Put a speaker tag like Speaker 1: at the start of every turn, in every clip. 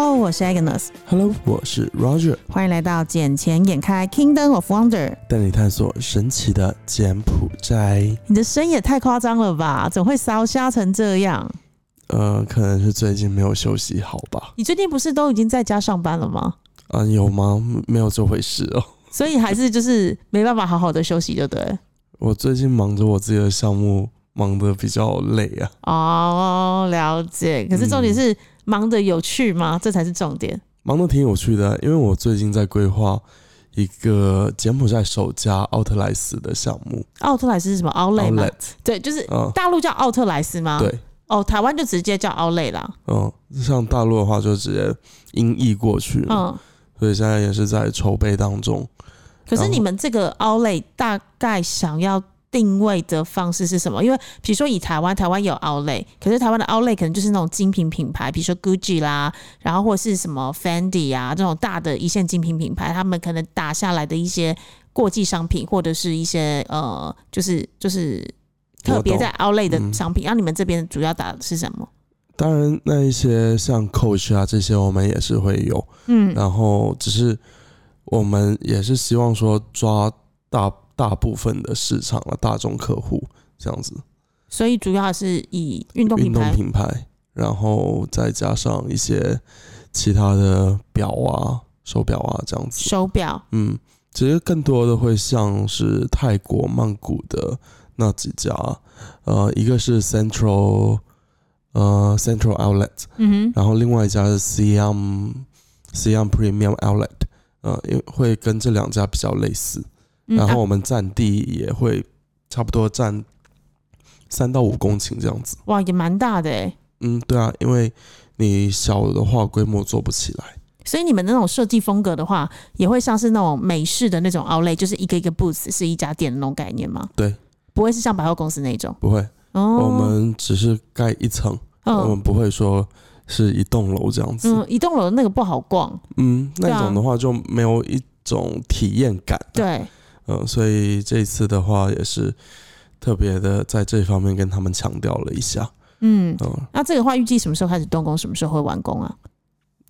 Speaker 1: Hello，我是 Agnes。
Speaker 2: Hello，我是 Roger。
Speaker 1: 欢迎来到《眼前眼开 Kingdom of Wonder》，
Speaker 2: 带你探索神奇的柬埔寨。
Speaker 1: 你的声也太夸张了吧？怎么会烧瞎成这样？
Speaker 2: 呃，可能是最近没有休息好吧。
Speaker 1: 你最近不是都已经在家上班了吗？
Speaker 2: 啊，有吗？没有这回事哦。
Speaker 1: 所以还是就是没办法好好的休息，对不对。
Speaker 2: 我最近忙着我自己的项目，忙得比较累啊。
Speaker 1: 哦，了解。可是重点是忙的有趣吗？这才是重点。
Speaker 2: 忙得挺有趣的，因为我最近在规划一个柬埔寨首家奥特莱斯的项目。
Speaker 1: 奥特莱斯是什么？奥莱吗？对，就是大陆叫奥特莱斯吗？
Speaker 2: 对。
Speaker 1: 哦，台湾就直接叫奥莱啦。
Speaker 2: 嗯，像大陆的话就直接音译过去。嗯。所以现在也是在筹备当中。
Speaker 1: 可是你们这个 Outlet 大概想要定位的方式是什么？因为比如说以台湾，台湾有 Outlet，可是台湾的 Outlet 可能就是那种精品品牌，比如说 Gucci 啦，然后或是什么 Fendi 啊这种大的一线精品品牌，他们可能打下来的一些过季商品，或者是一些呃，就是就是特别在 Outlet 的商品。然后你们这边主要打的是什么？
Speaker 2: 当然，那一些像 Coach 啊这些，我们也是会有，嗯，然后只是。我们也是希望说抓大大部分的市场啊，大众客户这样子，
Speaker 1: 所以主要是以运动
Speaker 2: 运动品牌，然后再加上一些其他的表啊、手表啊这样子。
Speaker 1: 手表，
Speaker 2: 嗯，其实更多的会像是泰国曼谷的那几家，呃，一个是 Central，呃，Central Outlet，嗯哼，然后另外一家是 Siam Premium Outlet。呃，因为会跟这两家比较类似，然后我们占地也会差不多占三到五公顷这样子。
Speaker 1: 哇，也蛮大的哎。
Speaker 2: 嗯，对啊，因为你小的话规模做不起来。
Speaker 1: 所以你们那种设计风格的话，也会像是那种美式的那种 Outlet，就是一个一个 booth 是一家店的那种概念吗？
Speaker 2: 对，
Speaker 1: 不会是像百货公司那种。
Speaker 2: 不会，我们只是盖一层，我们不会说。是一栋楼这样子，
Speaker 1: 嗯，一栋楼那个不好逛，
Speaker 2: 嗯，那种的话就没有一种体验感，
Speaker 1: 对，
Speaker 2: 嗯，所以这次的话也是特别的在这方面跟他们强调了一下，
Speaker 1: 嗯，那这个话预计什么时候开始动工，什么时候会完工啊？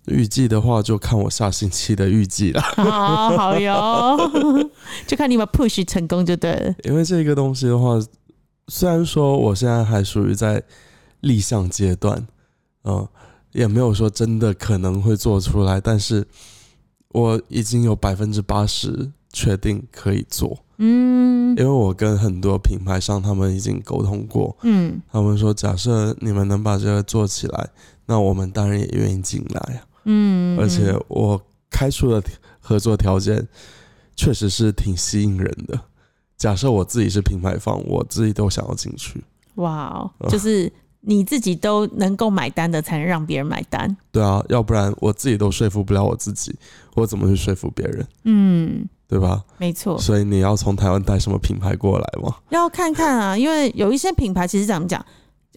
Speaker 2: 预计的话就看我下星期的预计了，
Speaker 1: 好，好哟，就看你们 push 成功就对了。
Speaker 2: 因为这个东西的话，虽然说我现在还属于在立项阶段，嗯。也没有说真的可能会做出来，但是我已经有百分之八十确定可以做。嗯，因为我跟很多品牌商他们已经沟通过，嗯，他们说假设你们能把这个做起来，那我们当然也愿意进来啊。嗯，而且我开出的合作条件确实是挺吸引人的。假设我自己是品牌方，我自己都想要进去。
Speaker 1: 哇，就是。你自己都能够买单的，才能让别人买单。
Speaker 2: 对啊，要不然我自己都说服不了我自己，我怎么去说服别人？嗯，对吧？
Speaker 1: 没错。
Speaker 2: 所以你要从台湾带什么品牌过来吗？
Speaker 1: 要看看啊，因为有一些品牌其实怎么讲，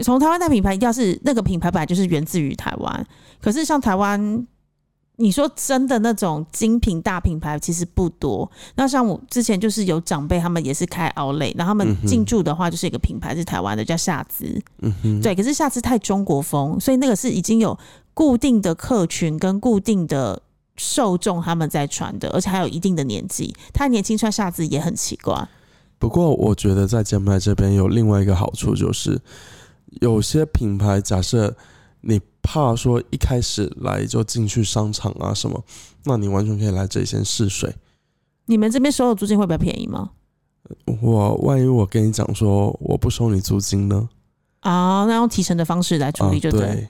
Speaker 1: 从台湾带品牌，一定要是那个品牌本来就是源自于台湾。可是像台湾。你说真的那种精品大品牌其实不多。那像我之前就是有长辈，他们也是开奥莱，然后他们进驻的话就是一个品牌是台湾的叫夏姿，嗯哼，对。可是夏姿太中国风，所以那个是已经有固定的客群跟固定的受众他们在穿的，而且还有一定的年纪。他年轻穿夏子也很奇怪。
Speaker 2: 不过我觉得在柬埔寨这边有另外一个好处，就是有些品牌假设。你怕说一开始来就进去商场啊什么？那你完全可以来这里先试水。
Speaker 1: 你们这边收的租金会比较便宜吗？
Speaker 2: 我万一我跟你讲说我不收你租金呢？
Speaker 1: 啊，那用提成的方式来处理就
Speaker 2: 对。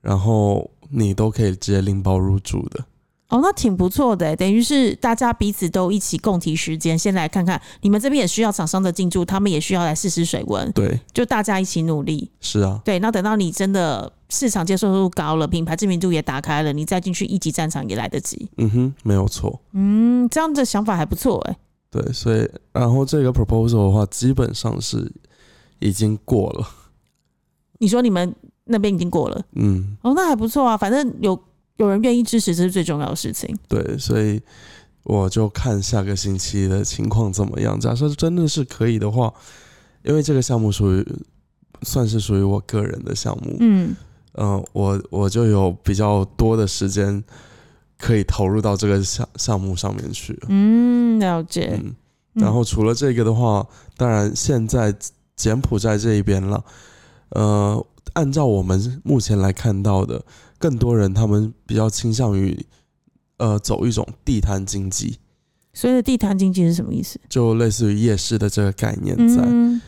Speaker 2: 然后你都可以直接拎包入住的。
Speaker 1: 哦，那挺不错的，等于是大家彼此都一起共提时间，先来看看你们这边也需要厂商的进驻，他们也需要来试试水温，
Speaker 2: 对，
Speaker 1: 就大家一起努力。
Speaker 2: 是啊，
Speaker 1: 对，那等到你真的市场接受度高了，品牌知名度也打开了，你再进去一级战场也来得及。
Speaker 2: 嗯哼，没有错。
Speaker 1: 嗯，这样的想法还不错哎。
Speaker 2: 对，所以然后这个 proposal 的话，基本上是已经过了。
Speaker 1: 你说你们那边已经过了？嗯，哦，那还不错啊，反正有。有人愿意支持，这是最重要的事情。
Speaker 2: 对，所以我就看下个星期的情况怎么样。假设真的是可以的话，因为这个项目属于算是属于我个人的项目，嗯，嗯、我我就有比较多的时间可以投入到这个项项目上面去。
Speaker 1: 嗯，了解。
Speaker 2: 嗯，然后除了这个的话，当然现在柬埔寨这一边了，呃，按照我们目前来看到的，更多人他们比较倾向于呃走一种地摊经济，
Speaker 1: 所谓的地摊经济是什么意思？
Speaker 2: 就类似于夜市的这个概念在。
Speaker 1: 嗯，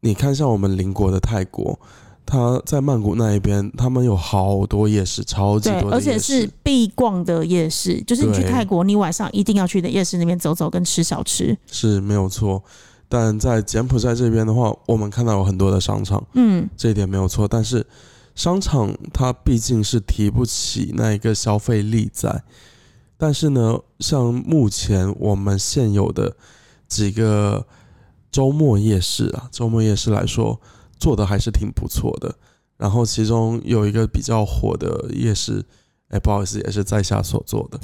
Speaker 2: 你看，像我们邻国的泰国，它在曼谷那一边，他们有好多夜市，超级，多的
Speaker 1: 而且是必逛的夜市，就是你去泰国，你晚上一定要去的夜市那边走走跟吃小吃。
Speaker 2: 是没有错。但在柬埔寨这边的话，我们看到有很多的商场，
Speaker 1: 嗯，
Speaker 2: 这一点没有错。但是商场它毕竟是提不起那一个消费力在。但是呢，像目前我们现有的几个周末夜市啊，周末夜市来说，做的还是挺不错的。然后其中有一个比较火的夜市，哎，不好意思，也是在下所做的。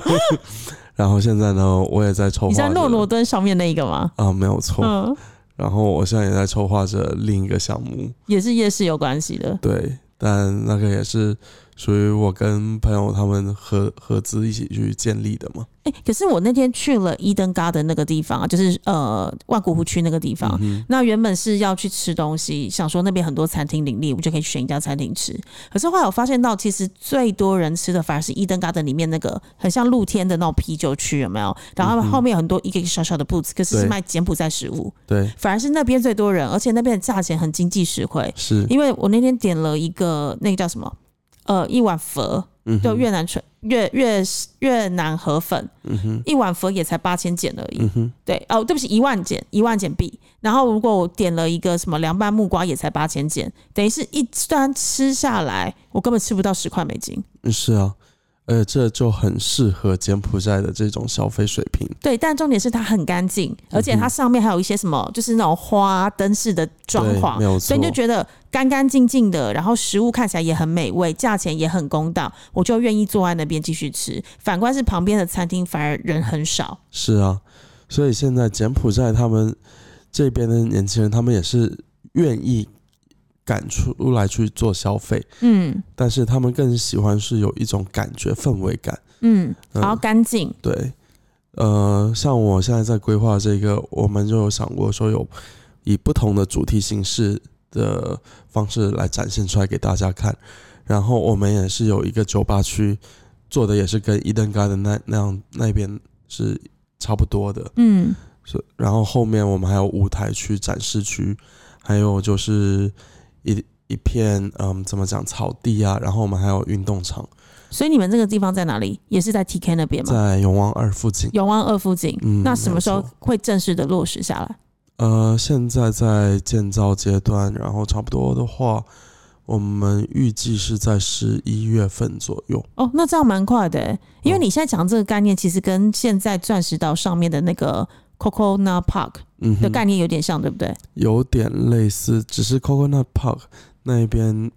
Speaker 2: 然后现在呢，我也在筹划。
Speaker 1: 你在诺罗敦上面那一个吗？
Speaker 2: 啊，没有错。
Speaker 1: 嗯，
Speaker 2: 然后我现在也在筹划着另一个项目，
Speaker 1: 也是夜市有关系的。
Speaker 2: 对，但那个也是属于我跟朋友他们合合资一起去建立的嘛。
Speaker 1: 哎、可是我那天去了伊登 garden 那个地方啊，就是呃万古湖区那个地方。
Speaker 2: 嗯
Speaker 1: 那原本是要去吃东西，想说那边很多餐厅林立，我们就可以选一家餐厅吃。可是后来我发现到，其实最多人吃的反而是伊登 garden 里面那个很像露天的那种啤酒区，有没有？然后后面有很多一个一个小小的 booth，可是是卖柬埔寨食物，
Speaker 2: 对，
Speaker 1: 反而是那边最多人，而且那边的价钱很经济实惠。
Speaker 2: 是，
Speaker 1: 因为我那天点了一个那个叫什么，呃，一碗粉，就越南纯越越越南河粉，
Speaker 2: 嗯哼，
Speaker 1: 一碗粉也才八千减而已。
Speaker 2: 嗯哼，
Speaker 1: 对，哦，对不起，一万减，一万减币。然后如果我点了一个什么凉拌木瓜，也才八千减，等于是一单吃下来，我根本吃不到十块美金。
Speaker 2: 是啊，呃，这就很适合柬埔寨的这种消费水平。
Speaker 1: 对，但重点是它很干净，而且它上面还有一些什么，就是那种花灯饰的装
Speaker 2: 对，
Speaker 1: 潢
Speaker 2: 没，有错
Speaker 1: 所以你就。觉得干干净净的，然后食物看起来也很美味，价钱也很公道，我就愿意坐在那边继续吃。反观是旁边的餐厅，反而人很少。
Speaker 2: 是啊，所以现在柬埔寨他们这边的年轻人，他们也是愿意赶出来去做消费，
Speaker 1: 嗯
Speaker 2: 但是他们更喜欢是有一种感觉氛围感。
Speaker 1: 嗯，
Speaker 2: 嗯
Speaker 1: 然后干净，
Speaker 2: 对，呃，像我现在在规划这个，我们就有想过说有以不同的主题形式的方式来展现出来给大家看。然后我们也是有一个酒吧区，做的也是跟伊登 garden 那那样那边是差不多的。
Speaker 1: 嗯
Speaker 2: 是，然后后面我们还有舞台区、展示区，还有就是一一片嗯，怎么讲草地啊，然后我们还有运动场，
Speaker 1: 所以你们这个地方在哪里？也是在 TK 那边吗？
Speaker 2: 在永旺二附近。
Speaker 1: 永旺二附近。
Speaker 2: 嗯
Speaker 1: 那什么时候会正式的落实下来？
Speaker 2: 呃，现在在建造阶段，然后差不多的话，我们预计是在十一月份左右。
Speaker 1: 哦，那这样蛮快的欸，因为
Speaker 2: 嗯
Speaker 1: 你现在讲这个概念，其实跟现在钻石岛上面的那个 Coconut Park
Speaker 2: 嗯，
Speaker 1: 的概念有点像，对不对？
Speaker 2: 有点类似，只是 Coconut Park 那边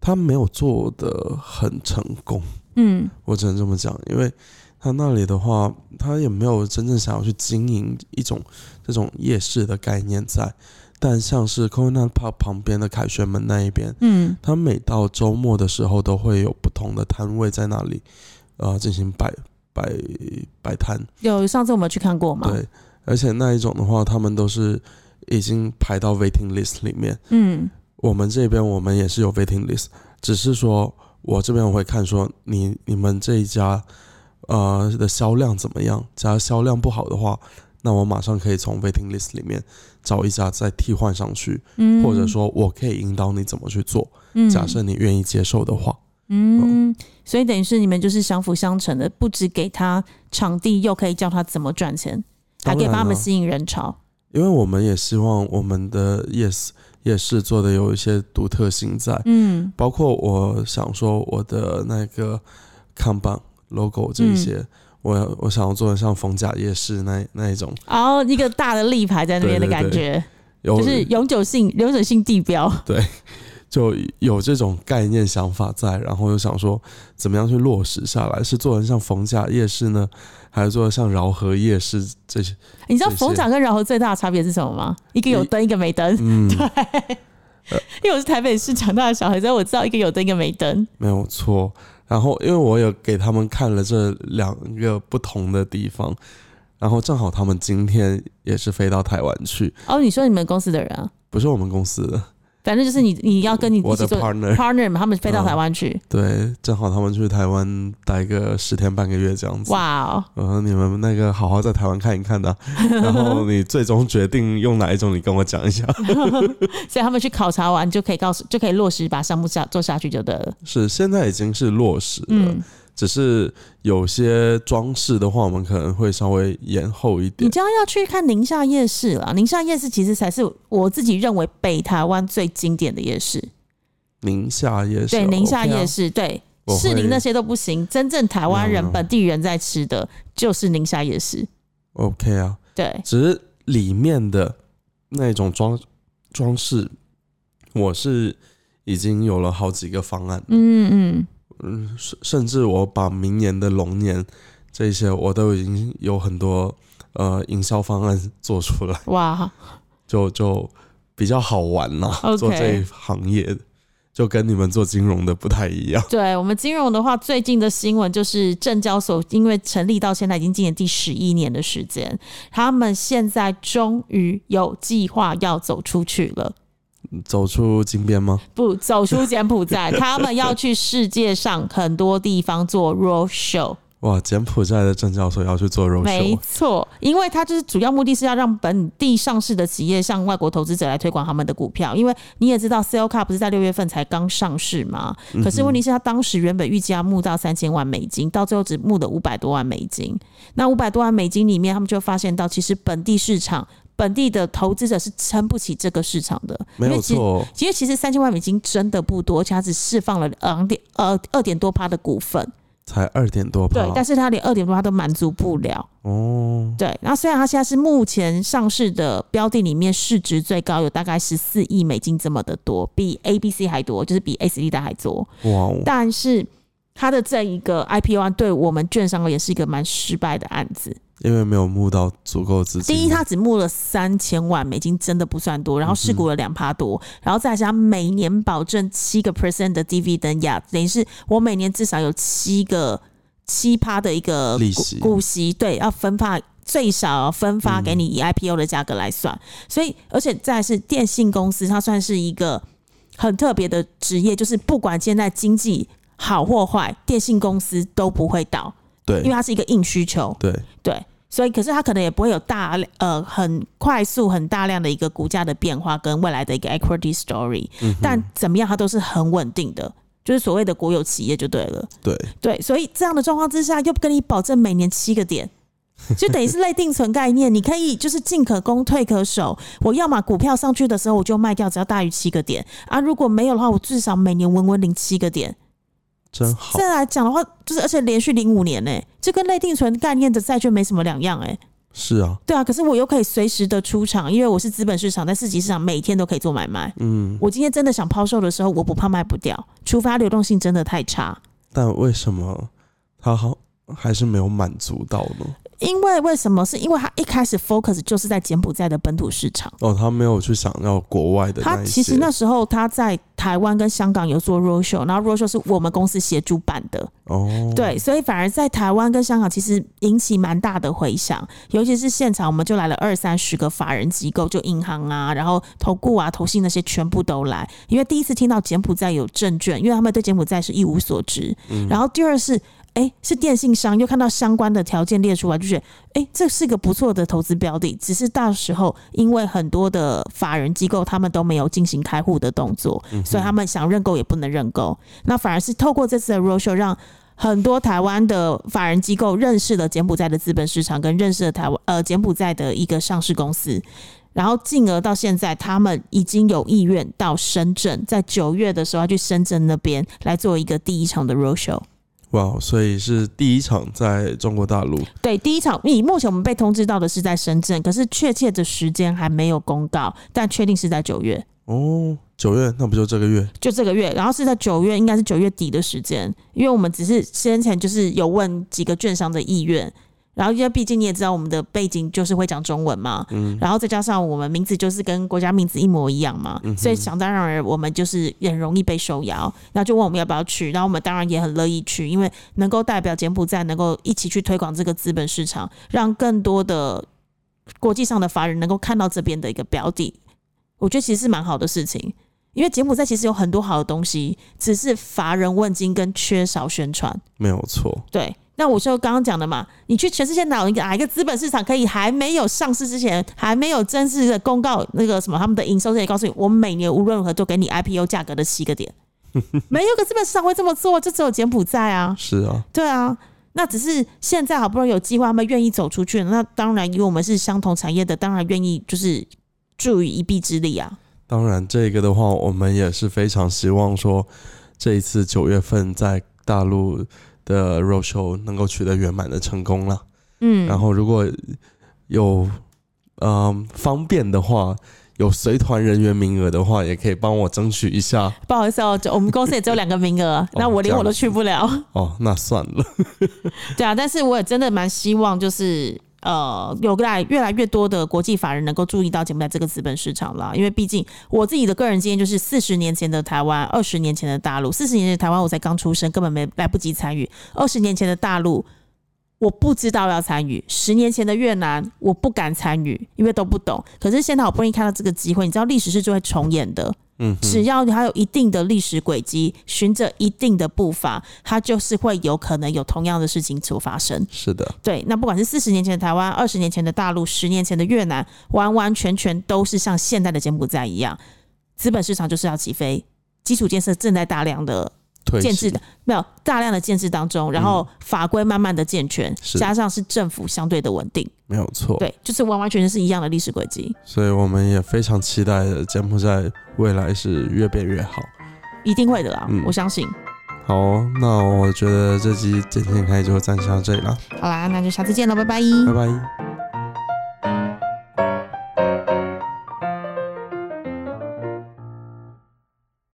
Speaker 2: 他没有做的很成功。
Speaker 1: 嗯
Speaker 2: 我只能这么讲，因为他那里的话，他也没有真正想要去经营一种这种夜市的概念在。但像是 Coconut Park 旁边的凯旋门那一边，
Speaker 1: 嗯
Speaker 2: 他每到周末的时候都会有不同的摊位在那里，呃，进行摆摆摆摊。
Speaker 1: 有上次我们去看过吗？
Speaker 2: 对，而且那一种的话，他们都是已经排到 waiting list 里面。
Speaker 1: 嗯
Speaker 2: 我们这边我们也是有 waiting list，只是说我这边我会看说你你们这一家呃的销量怎么样，假如销量不好的话，那我马上可以从 waiting list 里面找一家再替换上去，
Speaker 1: 嗯，
Speaker 2: 或者说我可以引导你怎么去做，
Speaker 1: 嗯
Speaker 2: 假设你愿意接受的话。
Speaker 1: 嗯，所以等于是你们就是相辅相成的，不止给他场地，又可以教他怎么赚钱，还可以帮他们吸引人潮。
Speaker 2: 因为我们也希望我们的夜市夜市做的有一些独特性在，
Speaker 1: 嗯。
Speaker 2: 包括我想说我的那个看板 logo 这一些，
Speaker 1: 嗯。
Speaker 2: 我我想要做的像逢甲夜市那那一种，
Speaker 1: 然后一个大的立牌在那边的
Speaker 2: 对对对。
Speaker 1: 感觉，
Speaker 2: 有
Speaker 1: 就是永久性永久性地标。
Speaker 2: 就有这种概念想法在，然后又想说怎么样去落实下来，是做成像逢甲夜市呢，还是做的像饶河夜市这些？
Speaker 1: 你知道逢甲跟饶河最大的差别是什么吗？一个有灯，一个没灯。
Speaker 2: 嗯，
Speaker 1: 因为我是台北市长大的小孩，所以我知道一个有灯，一个没灯。
Speaker 2: 没有错。然后，因为我有给他们看了这两个不同的地方，然后正好他们今天也是飞到台湾去，
Speaker 1: 哦，你说你们公司的人啊？
Speaker 2: 不是我们公司的，
Speaker 1: 反正就是你你要跟你
Speaker 2: 我的
Speaker 1: 一起做
Speaker 2: partner。
Speaker 1: 他们飞到台湾去。
Speaker 2: 对，正好他们去台湾待个十天半个月这样子。
Speaker 1: 哇哦，
Speaker 2: 呃，你们那个好好在台湾看一看的，然后你最终决定用哪一种，你跟我讲一下。
Speaker 1: 所以他们去考察完就可以告诉，就可以落实把项目下做下去就得了。
Speaker 2: 是，现在已经是落实了，
Speaker 1: 嗯，
Speaker 2: 只是有些装饰的话，我们可能会稍微延后一点。
Speaker 1: 你将要去看宁夏夜市了。宁夏夜市其实才是我自己认为北台湾最经典的夜市。
Speaker 2: 宁夏夜市，
Speaker 1: 对，宁夏夜市，对，士林那些都不行，真正台湾人、
Speaker 2: 嗯
Speaker 1: 本地人在吃的就是宁夏夜市。
Speaker 2: OK 啊，
Speaker 1: 对，
Speaker 2: 只是里面的那种装装饰，我是已经有了好几个方案，
Speaker 1: 嗯嗯，
Speaker 2: 嗯，甚甚至我把明年的龙年这些我都已经有很多呃营销方案做出来，
Speaker 1: 哇，
Speaker 2: 就就比较好玩啦
Speaker 1: OK
Speaker 2: 做这一行业的，就跟你们做金融的不太一样。
Speaker 1: 对我们金融的话，最近的新闻就是证交所因为成立到现在已经今年第十一年的时间，他们现在终于有计划要走出去了。
Speaker 2: 走出金边吗？
Speaker 1: 不走出柬埔寨，他们要去世界上很多地方做 road show。
Speaker 2: 哇，柬埔寨的证交所要去做 ROFL？
Speaker 1: 没，错，因为他就是主要目的是要让本地上市的企业向外国投资者来推广他们的股票。因为你也知道 c e l c a 不是在六月份才刚上市吗？可是问题是，他当时原本预计要募到三千万美金，到最后只募了五百多万美金。那五百多万美金里面，他们就发现到，其实本地市场。本地的投资者是撑不起这个市场的，
Speaker 2: 没有
Speaker 1: 因为其实，其实三千万美金真的不多，而且它只释放了两点呃二点多趴的股份，
Speaker 2: 才二点多趴
Speaker 1: 对，但是它连二点多趴都满足不了。
Speaker 2: 哦，
Speaker 1: 对，那虽然它现在是目前上市的标的里面市值最高，有大概十四亿美金这么的多，比 A、B、C 还多，就是比 C、D 的还多。
Speaker 2: 哇哦，
Speaker 1: 但是它的这一个 IPO 案对我们券商而言是一个蛮失败的案子。
Speaker 2: 因为没有募到足够资金。
Speaker 1: 第一，他只募了三千万美金，真的不算多，然后市股了两趴多，然后再加上每年保证七个 percent 的 dividend 呀，等于是我每年至少有七个七趴的一个
Speaker 2: 利息
Speaker 1: 股息，对，要分发。最少分发给你以 IPO 的价格来算，所以而且再是电信公司，它算是一个很特别的职业，就是不管现在经济好或坏，电信公司都不会倒，因为它是一个硬需求。
Speaker 2: 对，
Speaker 1: 对，所以可是它可能也不会有大呃很快速、很大量的一个股价的变化跟未来的一个 equity story，、但怎么样它都是很稳定的，就是所谓的国有企业就对了。
Speaker 2: 对，
Speaker 1: 对，所以这样的状况之下，又不跟你保证每年七个点。就等于是类定存概念，你可以就是进可攻退可守。我要么股票上去的时候我就卖掉，只要大于七个点啊。如果没有的话，我至少每年稳稳领七个点。
Speaker 2: 真好
Speaker 1: 这。样来讲的话，就是而且连续零五年呢、这跟类定存概念的债券没什么两样哎、
Speaker 2: 是啊，
Speaker 1: 对啊，可是我又可以随时的出场，因为我是资本市场，在市级市场每天都可以做买卖。
Speaker 2: 嗯，
Speaker 1: 我今天真的想抛售的时候，我不怕卖不掉，除非它流动性真的太差。
Speaker 2: 但为什么他好还是没有满足到呢？
Speaker 1: 因为为什么？是因为他一开始 focus 就是在柬埔寨的本土市场。
Speaker 2: 哦，他没有去想要国外的。
Speaker 1: 他其实那时候他在台湾跟香港有做 roadshow，然后 roadshow 是我们公司协助办的，
Speaker 2: 哦，
Speaker 1: 对，所以反而在台湾跟香港其实引起蛮大的回响，尤其是现场我们就来了二三十个法人机构，就银行啊，然后投顾啊、投信那些全部都来，因为第一次听到柬埔寨有证券，因为他们对柬埔寨是一无所知，然后第二是。哎，是电信商，又看到相关的条件列出来，就觉得哎，这是个不错的投资标的。只是到时候因为很多的法人机构他们都没有进行开户的动作，所以他们想认购也不能认购。那反而是透过这次的 roadshow 让很多台湾的法人机构认识了柬埔寨的资本市场，跟认识了台湾呃柬埔寨的一个上市公司，然后进而到现在，他们已经有意愿到深圳，在九月的时候要去深圳那边来做一个第一场的 roadshow。
Speaker 2: 哇，所以是第一场在中国大陆。
Speaker 1: 对，第一场以目前我们被通知到的是在深圳，可是确切的时间还没有公告，但确定是在九月。
Speaker 2: 哦，九月那不就这个月？
Speaker 1: 就这个月，然后是在九月，应该是九月底的时间，因为我们只是先前就是有问几个券商的意愿，然后因为毕竟你也知道我们的背景就是会讲中文嘛，
Speaker 2: 嗯
Speaker 1: 然后再加上我们名字就是跟国家名字一模一样嘛，
Speaker 2: 嗯
Speaker 1: 所以想当然而我们就是也很容易被受邀，然后就问我们要不要去，然后我们当然也很乐意去，因为能够代表柬埔寨能够一起去推广这个资本市场，让更多的国际上的法人能够看到这边的一个标的，我觉得其实是蛮好的事情。因为柬埔寨其实有很多好的东西，只是乏人问津跟缺少宣传。
Speaker 2: 没有错，
Speaker 1: 对，那我就刚刚讲的嘛，你去全世界哪一个哪一个资本市场可以还没有上市之前，还没有正式的公告那个什么他们的营收，这里告诉你，我每年无论如何都给你 IPO 价格的七个点，没有个资本市场会这么做，就只有柬埔寨啊，
Speaker 2: 是啊，
Speaker 1: 对啊。那只是现在好不容易有机会，他们愿意走出去了，那当然，因为我们是相同产业的，当然愿意就是助于一臂之力啊。
Speaker 2: 当然这个的话，我们也是非常希望说，这一次九月份在大陆的 roadshow 能够取得圆满的成功了。
Speaker 1: 嗯，
Speaker 2: 然后如果有嗯方便的话，有随团人员名额的话，也可以帮我争取一下。
Speaker 1: 不好意思哦，就我们公司也只有两个名额，那我连我都去不了。
Speaker 2: 哦，那算了。
Speaker 1: 对啊，但是我也真的蛮希望，就是呃，有来越来越多的国际法人能够注意到柬埔寨这个资本市场了。因为毕竟我自己的个人经验就是，四十年前的台湾，二十年前的大陆，四十年前的台湾我才刚出生，根本没来不及参与；二十年前的大陆。我不知道要参与，十年前的越南我不敢参与，因为都不懂。可是现在好不容易看到这个机会，你知道历史是就会重演的。
Speaker 2: 嗯，
Speaker 1: 只要你还有一定的历史轨迹，循着一定的步伐，它就是会有可能有同样的事情所发生。
Speaker 2: 是的，
Speaker 1: 对，那不管是四十年前的台湾、二十年前的大陆、十年前的越南，完完全全都是像现在的柬埔寨一样，资本市场就是要起飞，基础建设正在大量的
Speaker 2: 推
Speaker 1: 建制的，没有大量的建制当中，然后法规慢慢的健全，
Speaker 2: 是。
Speaker 1: 加上是政府相对的稳定，
Speaker 2: 没有错。
Speaker 1: 对，就是完完全全是一样的历史轨迹，
Speaker 2: 所以我们也非常期待的柬埔寨未来是越变越好。
Speaker 1: 一定会的啦，
Speaker 2: 嗯
Speaker 1: 我相信。
Speaker 2: 好哦，那我觉得这期今天开就暂时到这里了，
Speaker 1: 好啦，那就下次见了，拜拜。
Speaker 2: 拜拜。